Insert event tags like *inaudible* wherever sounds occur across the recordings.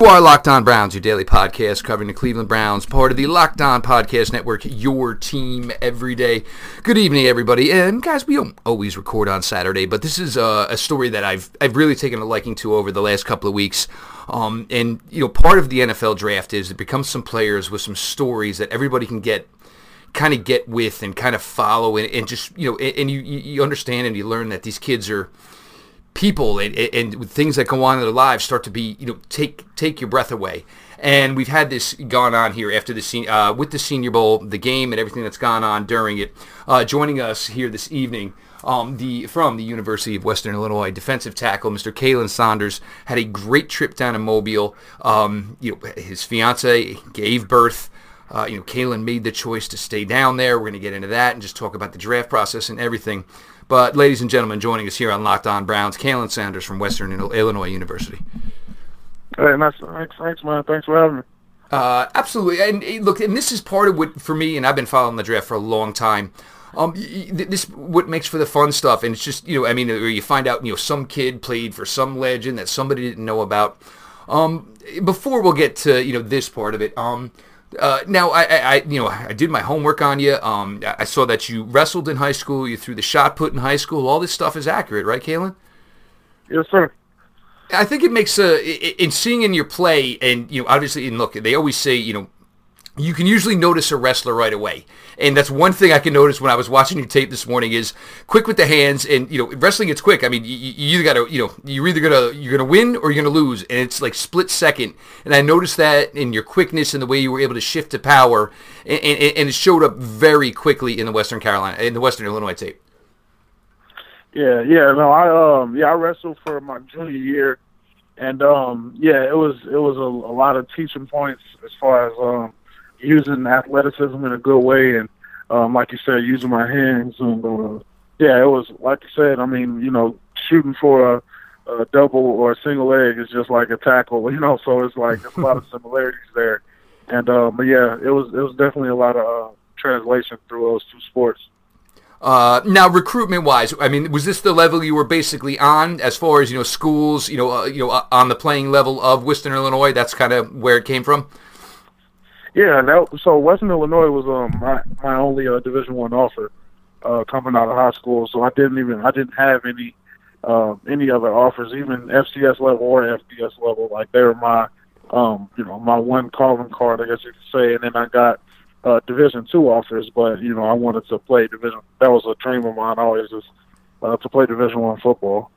You are Locked On Browns, your daily podcast covering the Cleveland Browns, part of the Locked On Podcast Network, your team every day. Good evening, everybody. And guys, we don't always record on Saturday, but this is a, a story that I've I've really taken a liking to over the last couple of weeks. Um, and you know, part of the NFL draft is it becomes some players with some stories that everybody can get kind of get with and kind of follow and, and just you know and, and you you understand and you learn that these kids are people and, and things that go on in their lives start to be, you know, take take your breath away. And we've had this gone on here after the sen- uh, with the Senior Bowl, the game, and everything that's gone on during it. Uh, joining us here this evening, um, the from the University of Western Illinois defensive tackle, Mr. Khalen Saunders, had a great trip down to Mobile. Um, you know, his fiance gave birth. Uh, you know, Khalen made the choice to stay down there. We're going to get into that and just talk about the draft process and everything. But, ladies and gentlemen, joining us here on Locked On Browns, Khalen Saunders from Western Illinois University. Hey, nice. Thanks, thanks, man. Thanks for having me. Uh, absolutely. And look, and this is part of what, for me, and I've been following the draft for a long time. Um, this what makes for the fun stuff, and it's just you know, I mean, you find out you know some kid played for some legend that somebody didn't know about. Um, before we'll get to you know this part of it, um, uh, now, I, I, you know, I did my homework on you. Um, I saw that you wrestled in high school. You threw the shot put in high school. All this stuff is accurate, right, Khalen? Yes, sir. I think it makes a in seeing in your play, and you know, obviously, and look, they always say, you know, you can usually notice a wrestler right away. And that's one thing I can notice when I was watching your tape this morning is quick with the hands and you know wrestling it's quick. I mean you, you either got to you know you're either gonna you're gonna win or you're gonna lose and it's like split second. And I noticed that in your quickness and the way you were able to shift to power and, and, and it showed up very quickly in the Western Carolina in the Western Illinois tape. Yeah, yeah, no, I um yeah I wrestled for my junior year, and um yeah it was it was a, a lot of teaching points as far as um using athleticism in a good way, and um, like you said, using my hands. And uh, yeah, it was like you said. I mean, you know, shooting for a, a double or a single leg is just like a tackle, *laughs* you know. So it's like there's a lot of *laughs* similarities there. And uh, but yeah, it was it was definitely a lot of uh, translation through those two sports. Uh, now, recruitment-wise, I mean, was this the level you were basically on as far as you know schools, you know, uh, you know, uh, on the playing level of Western Illinois? That's kind of where it came from. Yeah, that, so Western Illinois was um my my only uh, Division One offer uh, coming out of high school. So I didn't even I didn't have any uh, any other offers, even FCS level or FBS level. Like they were my um you know my one calling card, I guess you could say. And then I got uh, Division Two offers, but you know I wanted to play Division. That was a dream of mine always, is uh, to play Division One football.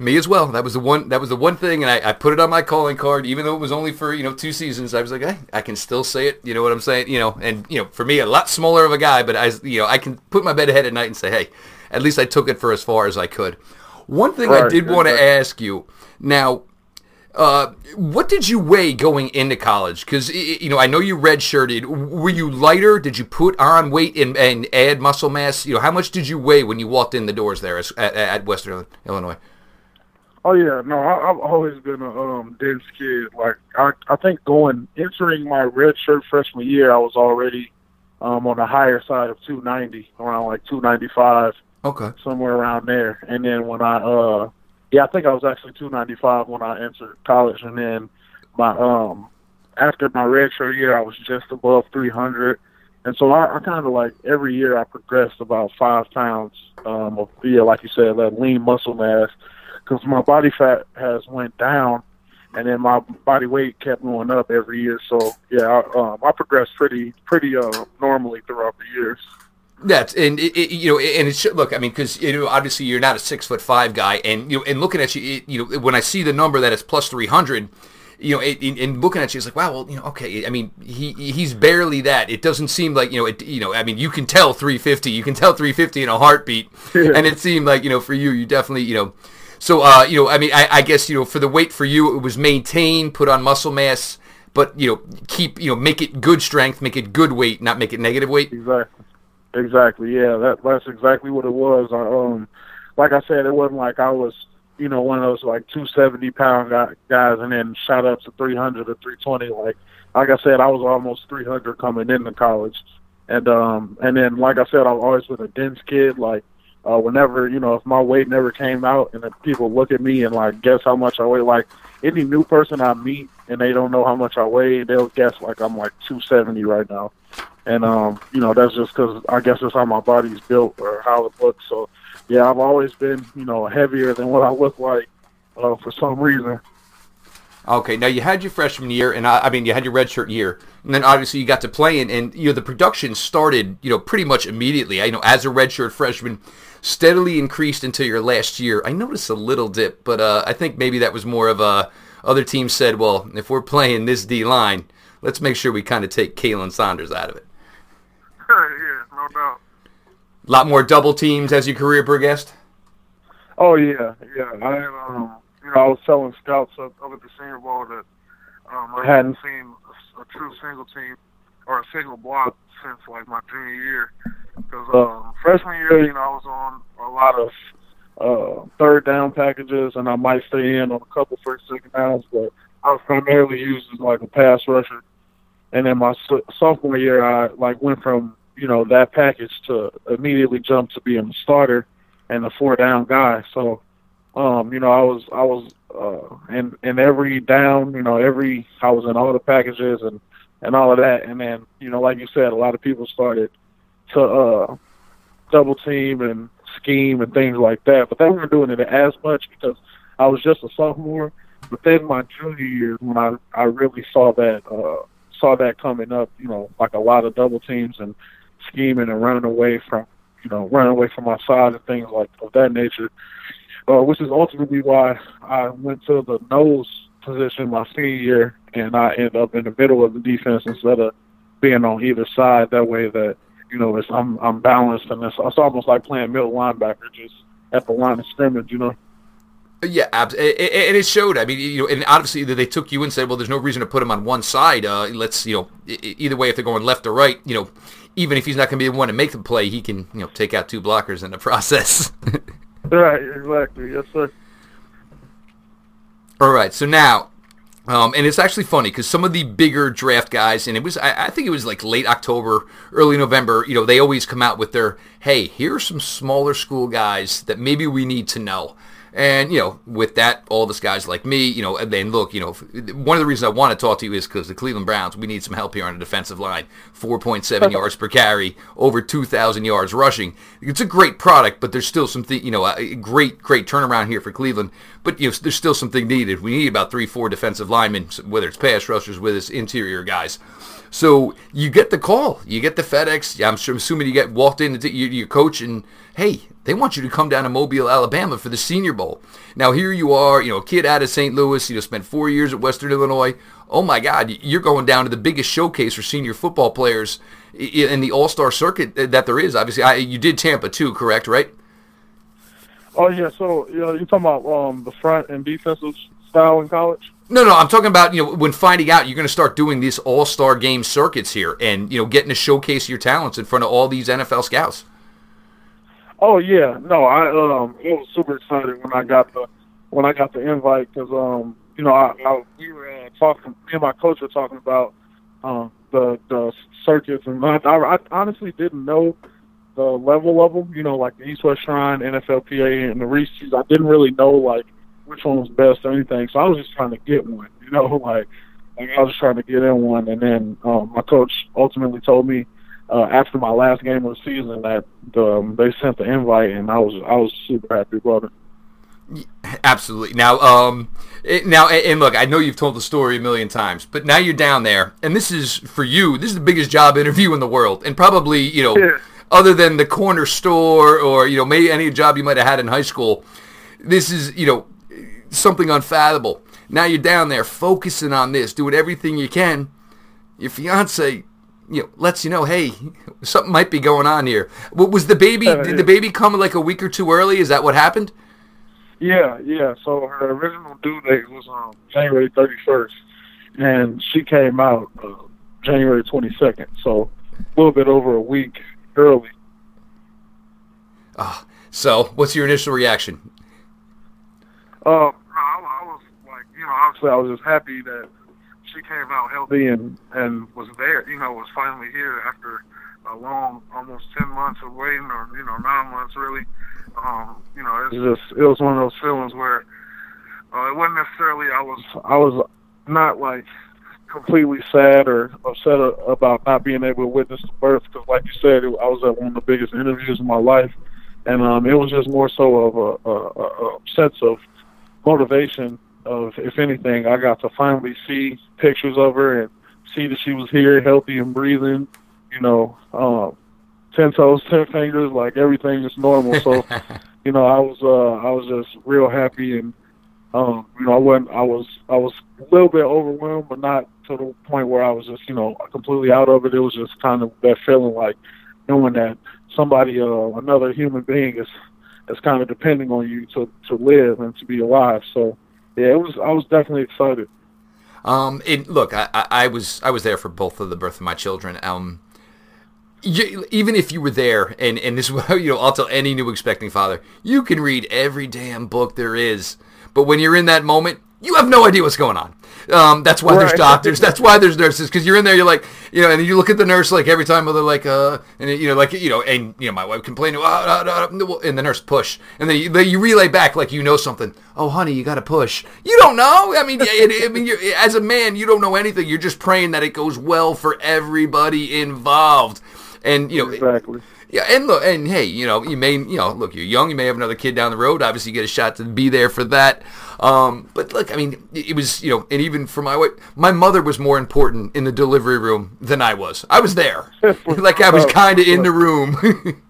Me as well. That was the one. That was the one thing, and I, I, put it on my calling card, even though it was only for you know two seasons. I was like, hey, I can still say it. You know what I'm saying? You know, and you know, for me, a lot smaller of a guy, but I, you know, I can put my bed ahead at night and say, hey, at least I took it for as far as I could. One thing right, I did want to ask you now. Uh, what did you weigh going into college? Because you know, I know you redshirted. Were you lighter? Did you put on weight and, and add muscle mass? You know, how much did you weigh when you walked in the doors there at, at Western Illinois? Oh yeah, no, I, I've always been a um, dense kid. Like I, I think going entering my red shirt freshman year, I was already um, on the higher side of 290, around like 295. Okay. Somewhere around there, and then when I, uh, yeah, I think I was actually 295 when I entered college, and then my um, after my red shirt year, I was just above 300. And so I, I kind of like every year I progressed about five pounds um, of yeah, like you said, that lean muscle mass because my body fat has went down, and then my body weight kept going up every year. So yeah, I, um, I progressed pretty pretty uh, normally throughout the years. That's and it, it, you know, and it should look. I mean, because you know, obviously you're not a six foot five guy, and you know, and looking at you, it, you know, when I see the number that is plus three hundred, you know, and looking at you, it's like, wow, well, you know, okay. I mean, he he's barely that. It doesn't seem like you know, it, you know. I mean, you can tell 350, you can tell 350 in a heartbeat, yeah. and it seemed like you know, for you, you definitely, you know, so, uh, you know, I mean, I, I, guess, you know, for the weight for you, it was maintain, put on muscle mass, but, you know, keep, you know, make it good strength, make it good weight, not make it negative weight. Exactly. Exactly. Yeah, that, that's exactly what it was. I, um, like I said, it wasn't like I was, you know, one of those like 270 pound guys and then shot up to 300 or 320. Like, like I said, I was almost 300 coming into college. And, um, and then, like I said, I've always been a dense kid. Like, uh, whenever you know if my weight never came out and people look at me and like guess how much I weigh, like any new person I meet and they don't know how much I weigh, they'll guess like I'm like 270 right now, and um, you know that's just because I guess that's how my body's built or how it looks. So yeah, I've always been you know heavier than what I look like uh, for some reason. Okay, now you had your freshman year, and I, I mean you had your redshirt year, and then obviously you got to play, and, and you know the production started you know pretty much immediately. I know as a redshirt freshman, steadily increased until your last year. I noticed a little dip, but uh, I think maybe that was more of a other teams said, well, if we're playing this D line, let's make sure we kind of take Khalen Saunders out of it. *laughs* yeah, no doubt. A lot more double teams as your career progressed. Oh yeah, yeah. I um, you know, I was telling scouts up, up at the Senior Bowl that um, I hadn't seen a, a true single team or a single block since like my junior year. Because um, freshman year, you know, I was on a lot of uh, third down packages, and I might stay in on a couple first second downs, but I was primarily used as like a pass rusher. And then my sophomore year, I like went from you know that package to immediately jump to being a starter and a four down guy. So, um, you know, I was I was uh, in in every down, you know, every I was in all the packages and and all of that. And then, you know, like you said, a lot of people started to uh, double team and scheme and things like that. But they weren't doing it as much because I was just a sophomore. But then my junior year, when I I really saw that uh, saw that coming up, you know, like a lot of double teams and scheming and running away from you know running away from my side and things like of that nature. Uh, which is ultimately why I went to the nose position my senior year, and I end up in the middle of the defense instead of being on either side. That way, that you know, it's I'm I'm balanced, and it's, it's almost like playing middle linebacker, just at the line of scrimmage, you know. Yeah, and it showed. I mean, you know, and obviously they took you and said, well, there's no reason to put him on one side. Uh, let's, you know, either way, if they're going left or right, you know, even if he's not going to be the one to make the play, he can, you know, take out two blockers in the *laughs* process. right, exactly. Yes, sir. All right, so now um, and it's actually funny because some of the bigger draft guys, and it was, I, I, think it was like late October, early November, you know, they always come out with their, hey, here are some smaller school guys that maybe we need to know. And, you know, with that, all this guys like me, you know, and then look, you know, one of the reasons I want to talk to you is because the Cleveland Browns, we need some help here on the defensive line. 4.7 *laughs* yards per carry, over 2,000 yards rushing. It's a great product, but there's still some, th- you know, a great, great turnaround here for Cleveland. But, you know, there's still something needed. We need about three, four defensive linemen, whether it's pass rushers, whether it's interior guys. So you get the call, you get the FedEx. I'm, sure, I'm assuming you get walked in to your coach, and hey, they want you to come down to Mobile, Alabama for the Senior Bowl. Now here you are, you know, a kid out of St. Louis, you know, spent four years at Western Illinois. Oh my God, you're going down to the biggest showcase for senior football players in the All Star circuit that there is. Obviously, I, you did Tampa too, correct? Right? Oh yeah. So you know, you're talking about um, the front and defensive style in college. No, no, I'm talking about you know when finding out you're going to start doing these All Star game circuits here, and you know getting to showcase your talents in front of all these NFL scouts. Oh yeah, no, I um, it was super excited when I got the when I got the invite because um, you know, I, I we were uh, talking, me and my coach were talking about um the the circuits, and I, I, honestly didn't know the level of them. You know, like the East West Shrine, NFLPA, and the Reese's. I didn't really know like which one was best or anything. So I was just trying to get one, *laughs* you know, like, like I was just trying to get in one. And then um, my coach ultimately told me uh, after my last game of the season that um, they sent the invite, and I was I was super happy about it. Absolutely. Now, um, it, now, and look, I know you've told the story a million times, but now you're down there, and this is for you. This is the biggest job interview in the world, and probably you know, yeah. other than the corner store or you know, maybe any job you might have had in high school. This is you know something unfathomable. Now you're down there focusing on this, doing everything you can. Your fiance, you know, lets you know, hey, something might be going on here. What was the baby? Uh, did the baby come like a week or two early? Is that what happened? Yeah, yeah. So her original due date was on January 31st, and she came out uh, January 22nd. So a little bit over a week early. Oh, so what's your initial reaction? Uh, I, I was like, you know, obviously I was just happy that she came out healthy and and was there. You know, was finally here after a long, almost ten months of waiting, or you know, nine months really. Um, you know, it's just it was one of those feelings where uh, it wasn't necessarily I was I was not like completely sad or upset about not being able to witness the birth because, like you said, it, I was at one of the biggest interviews of my life, and um, it was just more so of a, a, a sense of motivation. Of if anything, I got to finally see pictures of her and see that she was here, healthy and breathing. You know, um, ten toes, ten fingers, like everything is normal. So, *laughs* you know, I was uh, I was just real happy and um, you know, I wasn't. I was. I was a little bit overwhelmed, but not to the point where I was just, you know, completely out of it. It was just kind of that feeling like knowing that somebody, uh, another human being, is is kind of depending on you to to live and to be alive. So, yeah, it was. I was definitely excited. Um, it, look, I, I was I was there for both of the birth of my children. Um, you, even if you were there, and and this is *laughs* you know, I'll tell any new expecting father, you can read every damn book there is but when you're in that moment, you have no idea what's going on. Um, that's why right. there's doctors. *laughs* That's why there's nurses because you're in there. You're like, you know, and you look at the nurse like every time they're like, uh, and you know, like you know, and you know, my wife complained, uh, uh, uh, and the nurse push, and then you, they, you relay back like you know something. Oh, honey, you got to push. You don't know. I mean, it, I mean, as a man, you don't know anything. You're just praying that it goes well for everybody involved, and you know, exactly. Yeah, and look, and hey, you know, you may, you know, look, you're young, you may have another kid down the road. Obviously, you get a shot to be there for that. Um, but look, I mean, it was, you know, and even for my wife, my mother was more important in the delivery room than I was. I was there, *laughs* like I was kind of in the room. *laughs*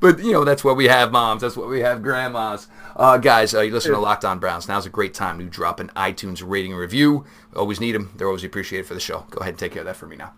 but you know, that's what we have moms. That's what we have grandmas. Uh, guys, uh, you listen to Locked On Browns. Now's a great time to drop an iTunes rating and review. Always need them. They're always appreciated for the show. Go ahead and take care of that for me now.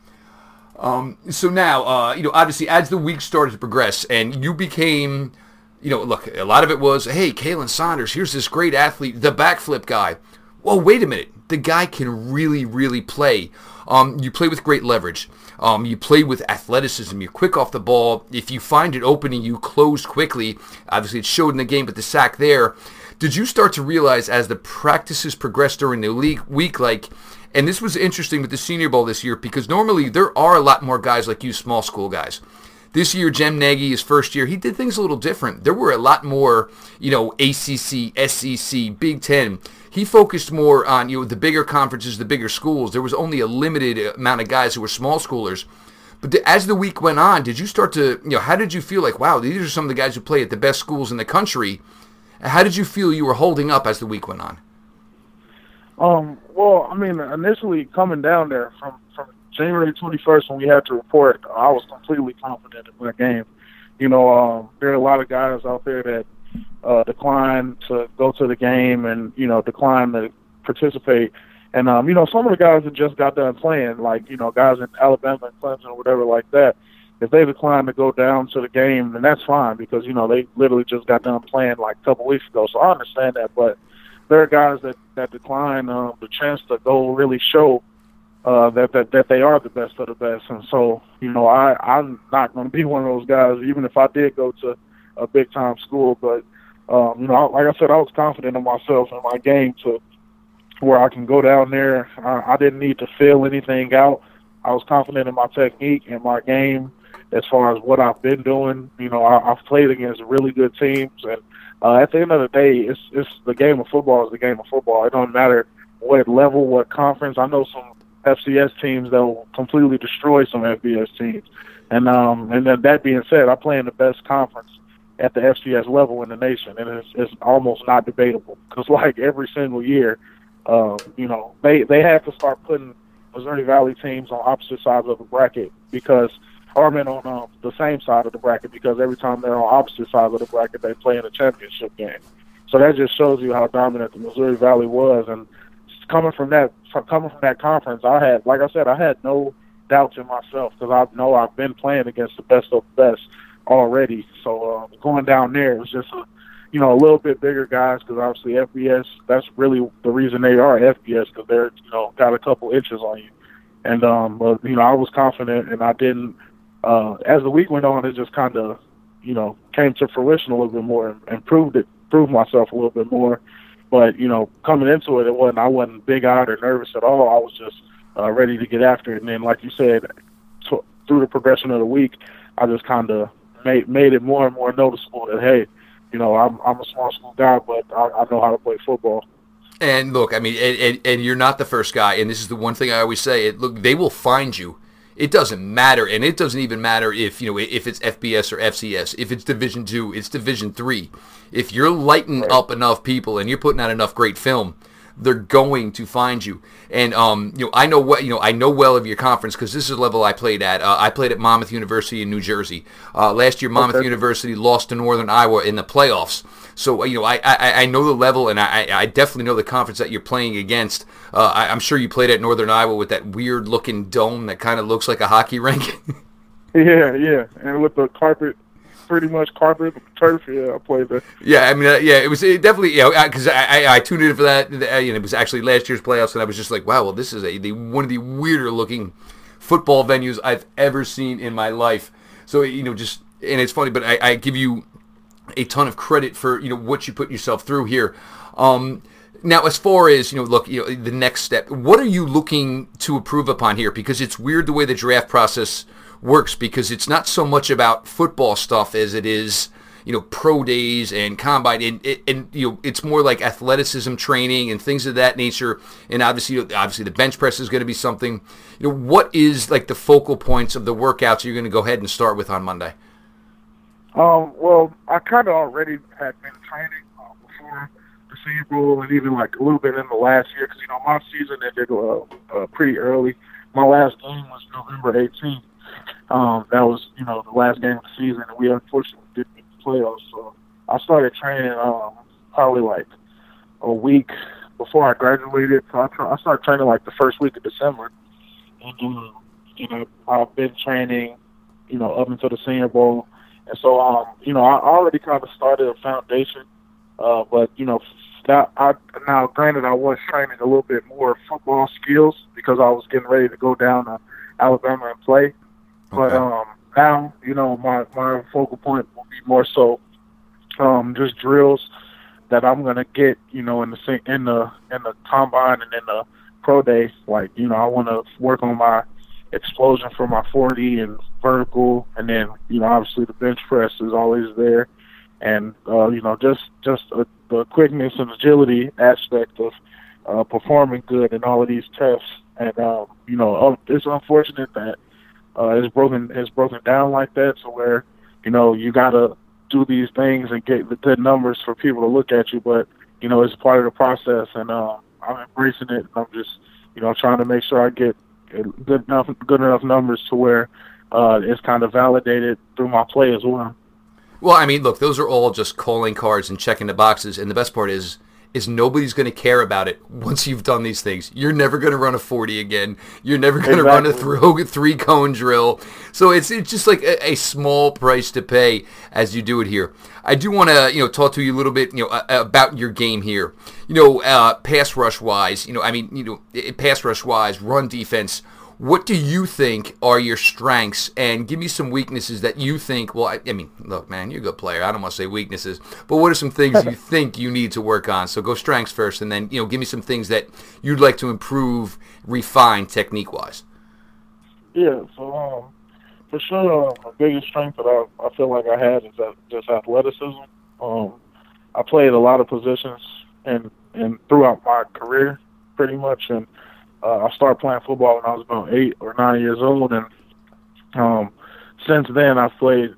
Um, so now, uh, you know, obviously, as the week started to progress, and you became, you know, look, a lot of it was, hey, Khalen Saunders, here's this great athlete, the backflip guy. Well, wait a minute, the guy can really, really play. Um, you play with great leverage. Um, you play with athleticism. You're quick off the ball. If you find it opening, you close quickly. Obviously, it showed in the game, but the sack there. Did you start to realize as the practices progressed during the league week, like and this was interesting with the Senior Bowl this year because normally there are a lot more guys like you, small school guys. This year, Jim Nagy, his first year, he did things a little different. There were a lot more, you know, ACC, SEC, Big Ten. He focused more on, you know, the bigger conferences, the bigger schools. There was only a limited amount of guys who were small schoolers. But as the week went on, did you start to, you know, how did you feel like, wow, these are some of the guys who play at the best schools in the country? How did you feel you were holding up as the week went on? Um, well, I mean, initially coming down there from from January 21st when we had to report, I was completely confident in my game. You know, um, there are a lot of guys out there that uh, decline to go to the game and you know decline to participate. And um, you know, some of the guys that just got done playing, like you know, guys in Alabama and Clemson or whatever like that, if they decline to go down to the game, then that's fine because you know they literally just got done playing like a couple weeks ago. So I understand that, but there are guys that that decline uh, the chance to go really show uh, that that that they are the best of the best. And so, you know, I I'm not going to be *laughs* one of those guys, even if I did go to a big time school. But um, you know, like I said, I was confident in myself and my game to where I can go down there. I, I didn't need to fill anything out. I was confident in my technique and my game as far as what I've been doing. You know, I, I've played against really good teams and uh, at the end of the day, it's it's the game of football is the game of football. It don't matter what level, what conference. I know some FCS teams that will completely destroy some FBS teams. And um, and then that being said, I play in the best conference at the FCS level in the nation, and it's, it's almost not debatable because like every single year, uh, you know, they they have to start putting Missouri Valley teams on opposite sides of the bracket because or on um, the same side of the bracket because every time they're on opposite sides of the bracket, they play in a championship game. So that just shows you how dominant the Missouri Valley was. And coming from that, from coming from that conference, I had, like I said, I had no doubts in myself because I know I've been playing against the best of the best already. So uh, going down there was just, you know, a little bit bigger guys because obviously FBS. That's really the reason they are FBS because they're, you know, got a couple inches on you. And um, but you know, I was confident and I didn't uh, as the week went on, it just kind of, you know, came to fruition a little bit more and, proved it, proved myself a little bit more. But you know, coming into it, it wasn't. I wasn't big eyed or nervous at all. I was just uh, ready to get after it. And then, like you said, t- through the progression of the week, I just kind of made made it more and more noticeable that hey, you know, I'm I'm a small school guy, but I, I know how to play football. And look, I mean, and, and, and, you're not the first guy. And this is the one thing I always say: it, look, they will find you. It doesn't matter, and it doesn't even matter if you know if it's FBS or FCS. If it's Division two, it's Division three. If you're lighting right. up enough people and you're putting out enough great film, they're going to find you. And um, you know, I know what you know. I know well of your conference because this is the level I played at. Uh, I played at Monmouth University in New Jersey. Uh, last year, Monmouth okay. University lost to Northern Iowa in the playoffs. So uh, you know, I, I, I know the level, and I, I definitely know the conference that you're playing against. Uh, I, am sure you played at Northern Iowa with that weird looking dome that kind of looks like a hockey *laughs* rink. yeah, yeah, and with the carpet pretty much carpet turf. Yeah, I played there. Yeah, I mean, uh, yeah, it was it definitely, you know, because I, I, I, tuned in for that. Uh, you know, it was actually last year's playoffs, and I was just like, wow, well, this is a the, one of the weirder looking football venues I've ever seen in my life. So you know, just and it's funny, but I, I give you a ton of credit for you know what you put yourself through here. Um, now, as far as you know, look, you know, the next step. What are you looking to improve upon here? Because it's weird the way the draft process works because it's not so much about football stuff as it is you know pro days and combine and, and, you know it's more like athleticism training and things of that nature and obviously obviously the bench press is going to be something you know what is like the focal points of the workouts you're going to go ahead and start with on monday um, well i kind of already had been training uh, before the senior bowl and even like a little bit in the last year because you know my season ended uh, uh, pretty early my last game was november 18th um, that was, you know, the last game of the season, and we unfortunately didn't make the playoffs. So I started training um, probably like a week before I graduated. So I, tra- I started training like the first week of December, and um, you know, I've been training, you know, up until the Senior Bowl, and so um, you know, I already kind of started a foundation. Uh, but you know, that I now granted I was training a little bit more football skills because I was getting ready to go down to Alabama and play. But um, now, you know, my my focal point will be more so um, just drills that I'm gonna get, you know, in the in the in the combine and in the pro day. Like, you know, I want to work on my explosion for my 40 and vertical, and then you know, obviously the bench press is always there, and uh, you know, just just uh, the quickness and agility aspect of uh, performing good in all of these tests. And um, you know, it's unfortunate that uh, is broken it's broken down like that, to where you know you gotta do these things and get the good numbers for people to look at you, but you know it's part of the process, and uh, I'm embracing it. I'm just you know trying to make sure I get good enough good enough numbers to where uh, it's kind of validated through my play as well. Well, I mean, look, those are all just calling cards and checking the boxes, and the best part is is nobody's going to care about it once you've done these things. You're never going to run a 40 again. You're never going to exactly. run a throw, *laughs* three cone drill. So it's it's just like a, a, small price to pay as you do it here. I do want to you know talk to you a little bit you know about your game here. You know, uh, pass rush wise. You know, I mean, you know, pass rush wise, run defense what do you think are your strengths? And give me some weaknesses that you think. Well, I, I mean, look, man, you're a good player. I don't want to say weaknesses, but what are some things you *laughs* think you need to work on? So go strengths first, and then you know, give me some things that you'd like to improve, refine technique wise. Yeah. So um, for sure, uh, my biggest strength that I, I feel like I had is that just athleticism. Um, I played a lot of positions and and throughout my career, pretty much, and uh, I started playing football when I was about eight or nine years old, and um, since then I've played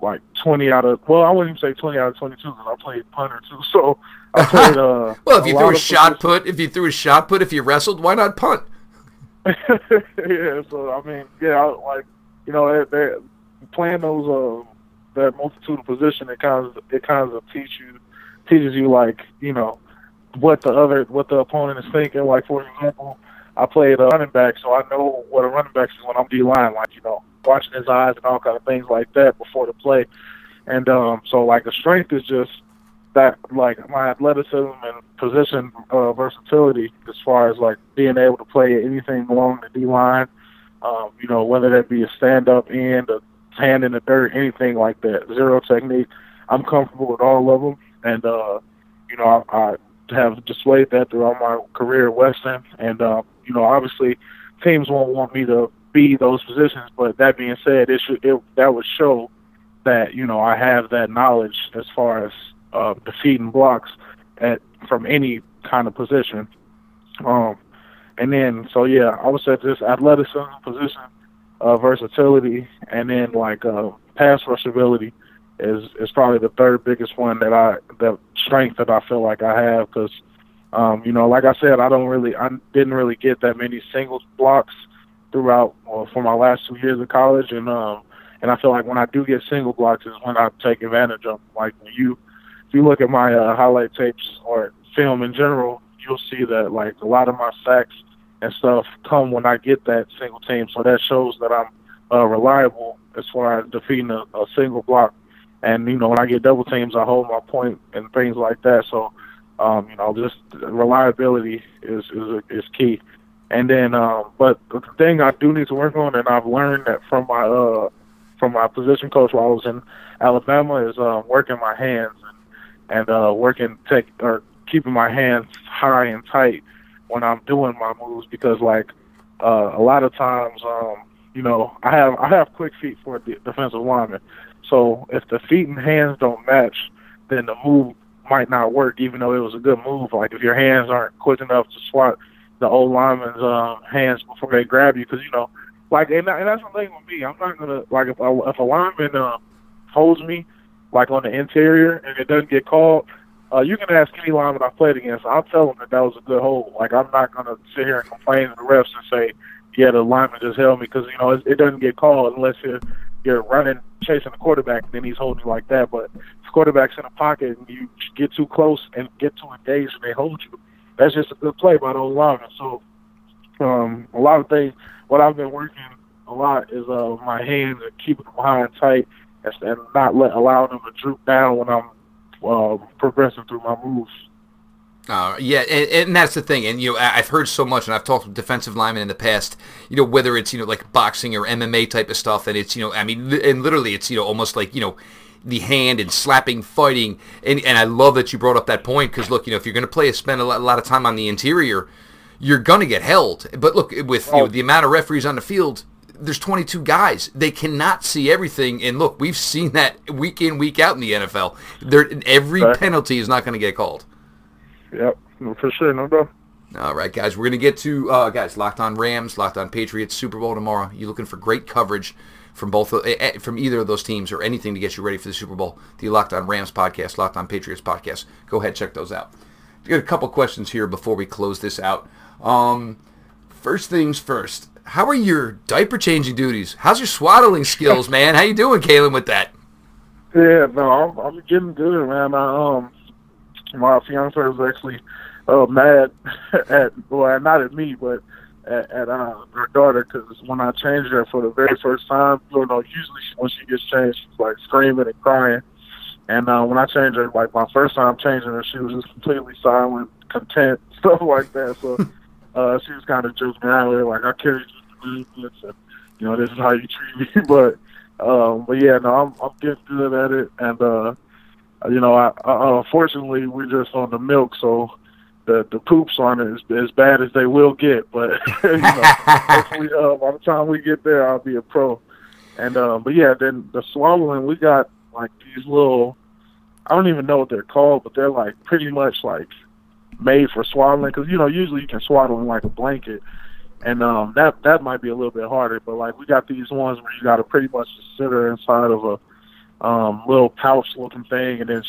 like 20 out of well, I wouldn't even say 20 out of 22 because I played punter too. *laughs* So I played. Uh, *laughs* well, if you threw a shot put, if you threw a shot put, if you wrestled, why not punt? *laughs* yeah. So I mean, yeah, I, like you know, they're, they're playing those uh, that multitude of position. It kind of it kind of teach you teaches you like you know what the other what the opponent is thinking. Like for example I played a running back, so I know what a running back is when I'm D line, like you know, watching his eyes and all kind of things like that before the play. And um, so like the strength is just that like my athleticism and position uh, versatility as far as like being able to play anything along the D line. Um, you know, whether that be a stand up end, a hand in the dirt, anything like that. Zero technique. I'm comfortable with all of them, and uh, you know, I, I have displayed that throughout my career at Western, and uh, you know, obviously teams won't want me to be those positions. But that being said, it should it, that would show that you know I have that knowledge as far as uh, defeating blocks at from any kind of position. Um, and then so yeah, I would say just athleticism position, uh, versatility, and then like uh, pass rush ability is is probably the third biggest one that I the strength that I feel like I have because um, you know like I said I don't really I didn't really get that many singles blocks throughout well, for my last two years of college and um and I feel like when I do get single blocks is when I take advantage of them. like when you if you look at my uh, highlight tapes or film in general you'll see that like a lot of my sacks and stuff come when I get that single team so that shows that I'm uh, reliable as far as defeating a, a single block and you know, when I get double teams, I hold my point and things like that. So, um, you know, just reliability is is is key. And then, um, but the thing I do need to work on, and I've learned that from my uh, from my position coach while I was in Alabama, is uh, working my hands and, uh, working take or keeping my hands high and tight when I'm doing my moves because like uh, a lot of times, um, you know, I have I have quick feet for a defensive lineman, so if the feet and hands don't match, then the move might not work, even though it was a good move. Like if your hands aren't quick enough to swat the old lineman's um, hands before they grab you, because you know, like and, and that's the thing with me. I'm not gonna like if a, if a lineman uh, holds me like on the interior and it doesn't get called. Uh, you can ask any lineman I've played against. I'll tell them that that was a good hold. Like I'm not gonna sit here and complain to the refs and say, "Yeah, the lineman just held me," because you know it, it doesn't get called unless you're you're running chasing the quarterback, and then he's holding you like that. But if quarterback's in a pocket and you get too close and get too engaged and they hold you, that's just a good play by those linemen. So um, a lot of things, what I've been working a lot is uh, my hands and keeping them high and tight and not let allowing them to droop down when I'm uh, progressing through my moves. Uh, yeah, and, and, that's the thing. And you know, I've heard so much, and I've talked with defensive linemen in the past. You know, whether it's you know like boxing or MMA type of stuff, and it's you know, I mean, and literally, it's you know almost like you know the hand and slapping, fighting. And and I love that you brought up that point because look, you know, if you're going to play, spend a lot, a lot of time on the interior, you're going to get held. But look, with you know, the amount of referees on the field, there's 22 guys. They cannot see everything. And look, we've seen that week in, week out in the NFL. There, every penalty is not going to get called. Yep, for sure, no doubt. All right, guys, we're going to get to, uh, guys, Locked on Rams, Locked on Patriots, Super Bowl tomorrow. You looking for great coverage from both uh, eh, from either of those teams or anything to get you ready for the Super Bowl. The Locked on Rams podcast, Locked on Patriots podcast. Go ahead, check those out. Got a couple questions here before we close this out. Um, first things first, how are your diaper changing duties? How's your swaddling skills, *laughs* man? How you doing, Khalen, with that? Yeah, no, I'm, I'm getting good, man. I, um, my fiance was actually uh, mad *laughs* at well, not at me, but at, at uh, her daughter because when I changed her for the very first time, you know, usually when she gets changed, she's like screaming and crying. And uh, when I changed her, like my first time changing her, she was just completely silent, content, *laughs* stuff like that. So *laughs* uh, she was kind of joking around with like I carried you through this, and you know, this is how you treat me. but um, but yeah, no, I'm I'm getting good at it, and uh, you know, I, I, unfortunately, we're just on the milk, so the the poops aren't as as bad as they will get. But *laughs* you know, hopefully, uh, by the time we get there, I'll be a pro. And uh, but yeah, then the swallowing, we got like these little. I don't even know what they're called, but they're like pretty much like made for swaddling because you know usually you can swaddle in like a blanket, and um that that might be a little bit harder. But like we got these ones where you got to pretty much sit her inside of a um, little pouch looking thing, and then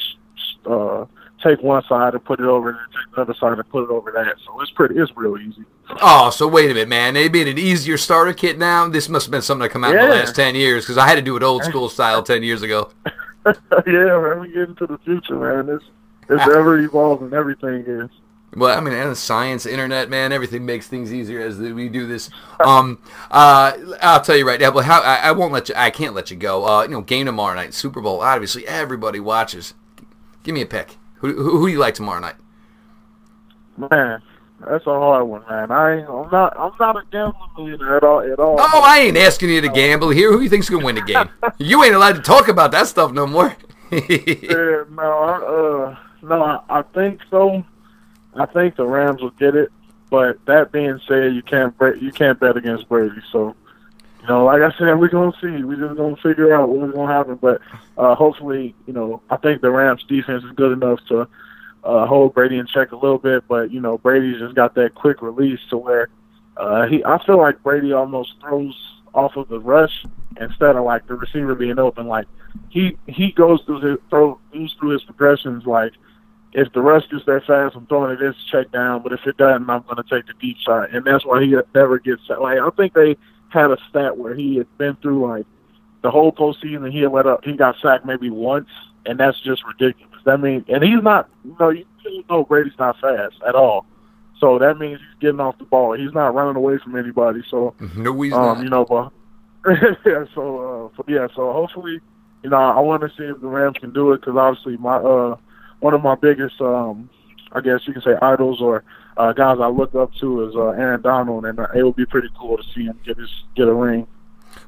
uh, take one side and put it over, and then take the other side and put it over that. So it's pretty, it's real easy. Oh, so wait a minute, man. They made an easier starter kit now. This must have been something that come out yeah. in the last ten years because I had to do it old school *laughs* style ten years ago. *laughs* yeah, man, we get into the future, man. It's it's *laughs* ever evolving. Everything is. Well, I mean, and science, internet, man, everything makes things easier as we do this. Um, uh, I'll tell you right now, but how I, I, won't let you, I can't let you go. Uh, you know, game tomorrow night, Super Bowl. Obviously, everybody watches. Give me a pick. Who, who, who do you like tomorrow night? Man, that's a hard one, man. I I'm not, I'm not a gambling at all, at all. Oh, I ain't asking you to gamble here. Who you think's gonna win the game? *laughs* you ain't allowed to talk about that stuff no more. *laughs* yeah, no, I, uh, no, I, I think so. I think the Rams will get it. But that being said, you can't bet, you can't bet against Brady. So you know, like I said, we're gonna see. We're just gonna figure out what's gonna happen. But uh, hopefully, you know, I think the Rams defense is good enough to uh, hold Brady in check a little bit. But you know, Brady's just got that quick release to where uh, he. I feel like Brady almost throws off of the rush instead of like the receiver being open. Like he he goes through his throw goes through his progressions like if the rush gets that fast, I'm throwing it this check down. But if it doesn't, I'm going to take the deep shot, and that's why he never gets that. like. I think they had a stat where he had been through like the whole postseason. And he had let up. He got sacked maybe once, and that's just ridiculous. That means, and he's not. You know, you know Brady's not fast at all. So that means he's getting off the ball. He's not running away from anybody. So no, he's um, not. You know, but yeah. *laughs* So uh, yeah. So hopefully, you know, I want to see if the Rams can do it because obviously my uh one of my biggest um I guess you can say idols or uh, guys I look up to is uh, Aaron Donald, and uh, it would be pretty cool to see him get his get a ring.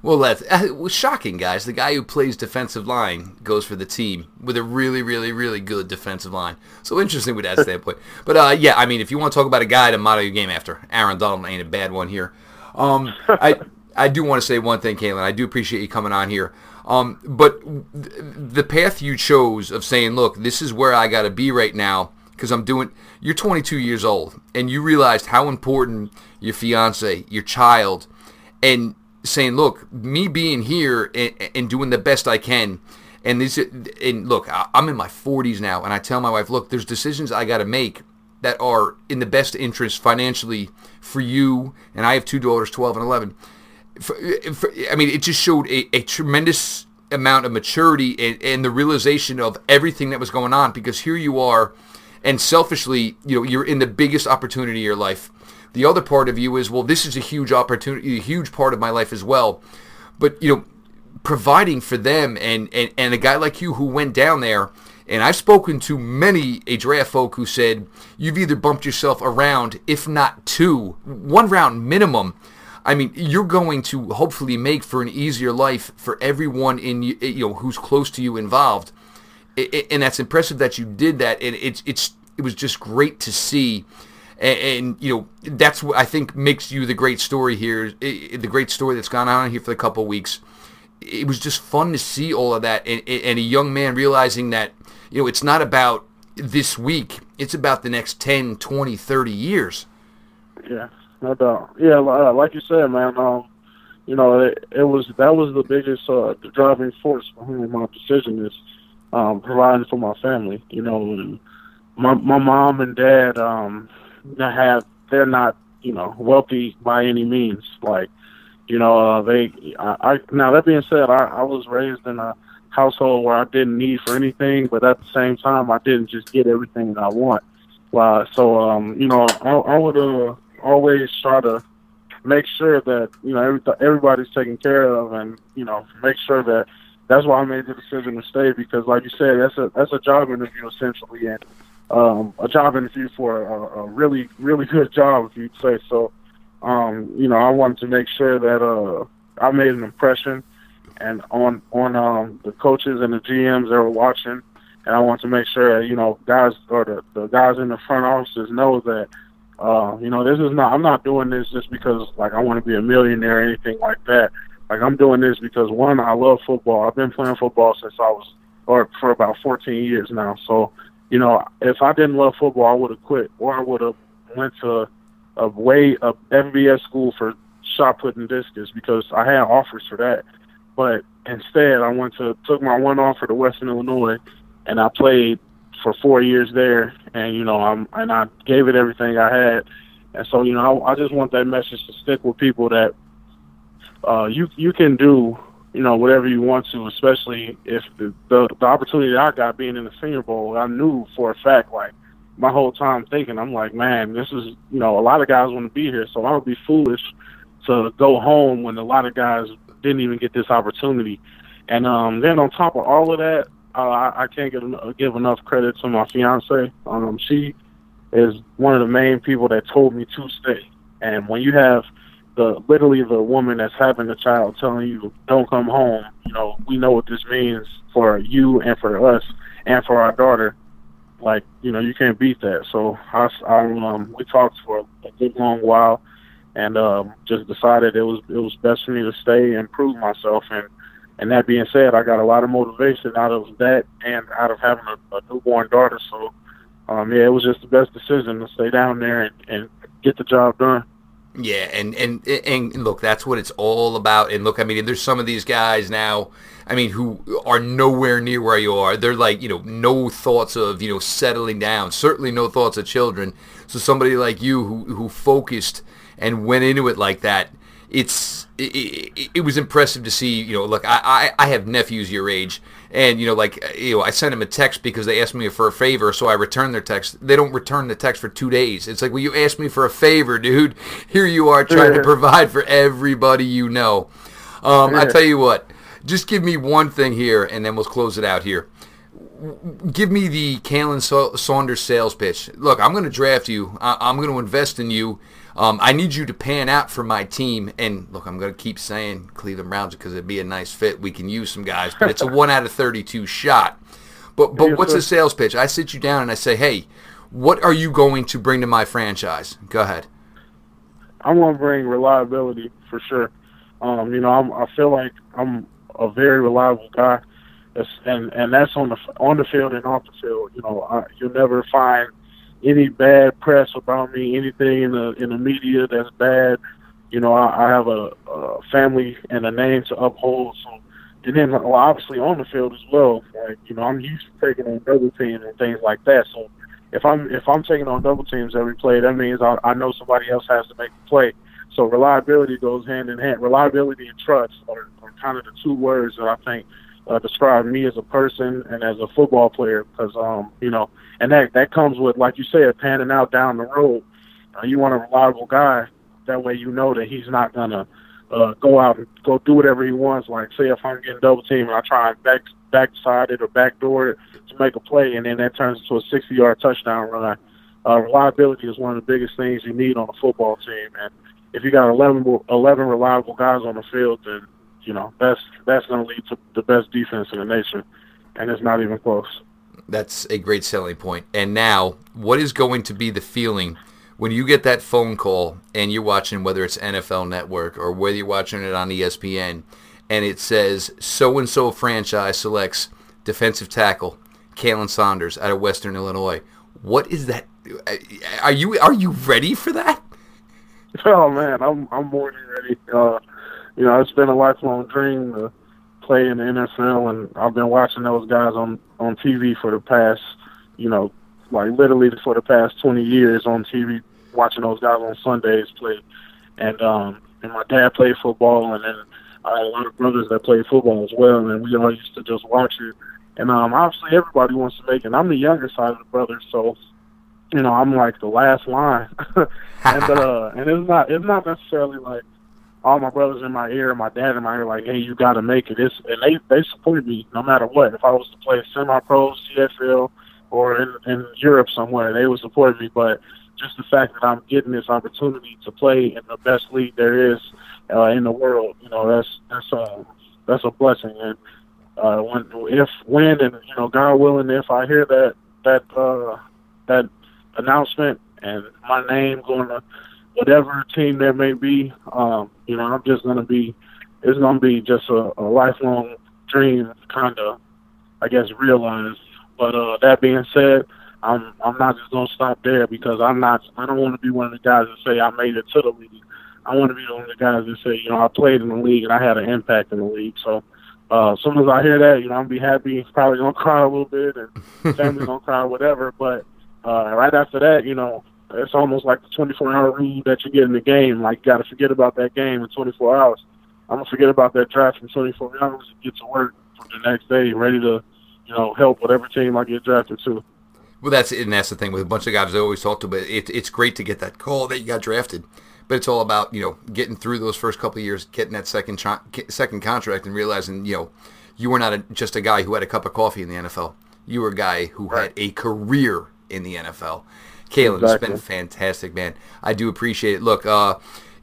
Well, that's uh, was shocking, guys. The guy who plays defensive line goes for the team with a really, really, really good defensive line. So interesting with that *laughs* standpoint. But uh, yeah, I mean, if you want to talk about a guy to model your game after, Aaron Donald ain't a bad one here. Um, I *laughs* I do want to say one thing, Khalen. I do appreciate you coming on here. Um, but the path you chose of saying, look, this is where I got to be right now because I'm doing. You're 22 years old, and you realized how important your fiance, your child, and saying, look, me being here and, and doing the best I can. And this, and look, I'm in my 40s now, and I tell my wife, look, there's decisions I got to make that are in the best interest financially for you. And I have two daughters, 12 and 11. For, for, I mean, it just showed a, a tremendous amount of maturity and, and, the realization of everything that was going on because here you are and selfishly you know you're in the biggest opportunity of your life. The other part of you is well this is a huge opportunity a huge part of my life as well. But you know providing for them and and, and a guy like you who went down there and I've spoken to many a draft folk who said you've either bumped yourself around, if not two, one round minimum, I mean, you're going to hopefully make for an easier life for everyone in eh, you know who's close to you involved, and that's impressive that you did that. And it's it's it was just great to see, and, and you know that's what I think makes you the great story here, eh, eh, the great story that's gone on here for a couple weeks. It was just fun to see all of that, and, and a young man realizing that you know it's not about this week; it's about the next 10, 20, 30 years. Yeah no doubt. Yeah, uh, like you said, man. Um, you know, it, it was that was the biggest uh, driving force behind my decision is um, providing for my family. You know, and my my mom and dad um, have they're not you know wealthy by any means. Like, you know, uh, they I, I now that being said, I, I was raised in a household where I didn't need for anything, but at the same time, I didn't just get everything that I want. Uh, so, um, you know, I, I would uh, always try to make sure that you know every, everybody's taken care of, and you know make sure that that's why I made the decision to stay because, like you said, that's a that's a job interview essentially, and um, a job interview for a, a really really *laughs* good job, if you'd say so. Um, you know, I wanted to make sure that uh, I made an impression, and on on um, the coaches and the GMs that were watching, and I want to make sure that, you know guys or the, the guys in the front offices know that uh, you know, this is not. I'm not doing this just because like I want to be a millionaire or anything like that. Like I'm doing this because one, I love football. I've been playing football since I was, or for about 14 years now. So, you know, if I didn't love football, I would have quit, or I would have went to a way a FBS school for shot put and discus because I had offers for that. But instead, I went to took my one offer to Western Illinois, and I played for four years there, and you know, I'm and I gave it everything I had, and so you know, I, I just want that message to stick with people that uh, you you can do you know whatever you want to, especially if the, the the opportunity that I got being in the Senior Bowl, I knew for a fact like my whole time thinking, I'm like, man, this is you know a lot of guys want to be here, so I would be foolish to go home when a lot of guys didn't even get this opportunity. And um, then on top of all of that, uh, I, I can't give, give enough credit to my fiance. Um, she is one of the main people that told me to stay. And when you have the literally the woman that's having the child telling you don't come home, you know, we know what this means for you and for us and for our daughter. Like you know, you can't beat that. So I, I um, we talked for a good long while, and um, just decided it was it was best for me to stay and prove myself. And and that being said, I got a lot of motivation out of that and out of having a, a newborn daughter. So um, yeah, it was just the best decision to stay down there and, and get the job done. Yeah, and, and and look, that's what it's all about. And look, I mean, there's some of these guys now. I mean, who are nowhere near where you are. They're like, you know, no thoughts of, you know, settling down. Certainly no thoughts of children. So somebody like you who who focused and went into it like that, it's it, it, it was impressive to see. You know, look, I, I I have nephews your age, and you know, like you know, I sent them a text because they asked me for a favor, so I returned their text. They don't return the text for two days. It's like, well, you asked me for a favor, dude. *laughs* Here you are trying to provide for everybody you know. Um, I tell you what, just give me one thing here, and then we'll close it out here. Give me the Khalen Saunders sales pitch. Look, I'm going to draft you. I- am going to invest in you. Um, I need you to pan out for my team. And look, I'm going to keep saying Cleveland Browns because it'd be a nice fit. We can use some guys, but it's a *laughs* one out of 32 shot. But but what's the sales pitch? I sit you down and I say, hey, what are you going to bring to my franchise? Go ahead. I'm going to bring reliability for sure. Um, you know, I'm, I feel like I'm a very reliable guy, and and that's on the on the field and off the field. You know, I, you'll never find any bad press about me, anything in the in the media that's bad. You know, I, I have a, a family and a name to uphold. So, and then well, obviously on the field as well. Like you know, I'm used to taking on double teams and things like that. So, if I'm if I'm taking on double teams every play, that means I, I know somebody else has to make the play. So reliability goes hand in hand. Reliability and trust are, are kind of the two words that I think uh, describe me as a person and as a football player. Because um, you know, and that that comes with, like you said, panning out down the road. Uh, you want a reliable guy. That way, you know that he's not gonna uh, go out and go do whatever he wants. Like, say if I'm getting double teamed and I try and back backside it or backdoor it to make a play, and then that turns into a 60-yard touchdown run. Uh, reliability is one of the biggest things you need on a football team, and if you got 11, 11 reliable guys on the field, then you know that's that's going to lead to the best defense in the nation, and it's not even close. That's a great selling point. And now, what is going to be the feeling when you get that phone call and you're watching whether it's NFL Network or whether you're watching it on ESPN, and it says so and so franchise selects defensive tackle Khalen Saunders out of Western Illinois. What is that? Are you are you ready for that? Oh man, I'm I'm more than ready. Uh, you know, it's been a lifelong dream to play in the NFL, and I've been watching those guys on on TV for the past, you know, like literally for the past 20 years on TV, watching those guys on Sundays play. And um, and my dad played football, and then I had a lot of brothers that played football as well, and we all used to just watch it. And um, obviously, everybody wants to make it. I'm the younger side of the brothers, so you know, I'm like the last line, *laughs* and uh, and it's not it's not necessarily like all my brothers in my ear, my dad in my ear, like, hey, you got to make it. It's, and they they support me no matter what. If I was to play semi-pro, CFL, or in, in Europe somewhere, they would support me. But just the fact that I'm getting this opportunity to play in the best league there is uh, in the world, you know, that's that's a that's a blessing. And uh, when if when and you know, God willing, if I hear that that uh, that announcement and my name going to whatever team there may be, um, you know, I'm just going to be, it's going to be just a, a lifelong dream kind of, I guess, realized. But uh, that being said, I'm I'm not just gonna stop there because I'm not I don't want to be one of the guys that say I made it to the league. I want to be one of the guys that say you know I played in the league and I had an impact in the league. So uh, as soon as I hear that, you know I'm gonna be happy. Probably gonna *laughs* cry a little bit and family's gonna cry, whatever. But uh, right after that, you know, it's almost like the 24 hour rule that you get in the game. Like, you got to forget about that game in 24 hours. I'm going to forget about that draft in 24 hours and get to work for the next day, ready to, you know, help whatever team I get drafted to. Well, that's and that's the thing with a bunch of guys I always talk to. But it, it's great to get that call that you got drafted, but it's all about you know getting through those first couple of years, getting that second tra- second contract, and realizing you know you were not a, just a guy who had a cup of coffee in the NFL. You were a guy who right. had a career in the NFL. Khalen, exactly. it's been fantastic, man. I do appreciate it. Look, uh,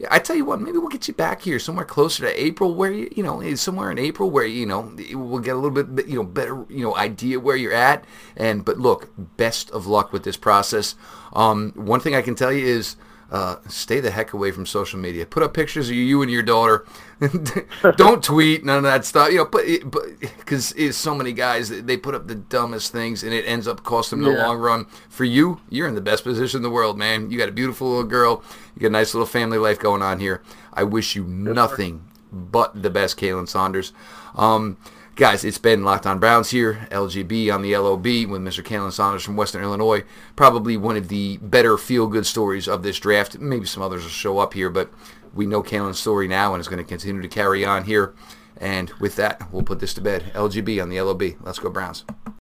I tell you what, maybe we'll get you back here somewhere closer to April, where you, you know, somewhere in April where you know we'll get a little bit, you know, better, you know, idea where you're at. And but look, best of luck with this process. Um, one thing I can tell you is uh, stay the heck away from social media. Put up pictures of you and your daughter. *laughs* Don't tweet none of that stuff. You know, but because so many guys they put up the dumbest things and it ends up costing them yeah. the long run. For you, you're in the best position in the world, man. You got a beautiful little girl. You got a nice little family life going on here. I wish you nothing but the best, Khalen Saunders. Um, Guys, it's been Locked On Browns here, LGB on the LOB with Mr. Khalen Saunders from Western Illinois. Probably one of the better feel-good stories of this draft. Maybe some others will show up here, but we know Khalen's story now, and it's going to continue to carry on here. And with that, we'll put this to bed. LGB on the LOB. Let's go Browns.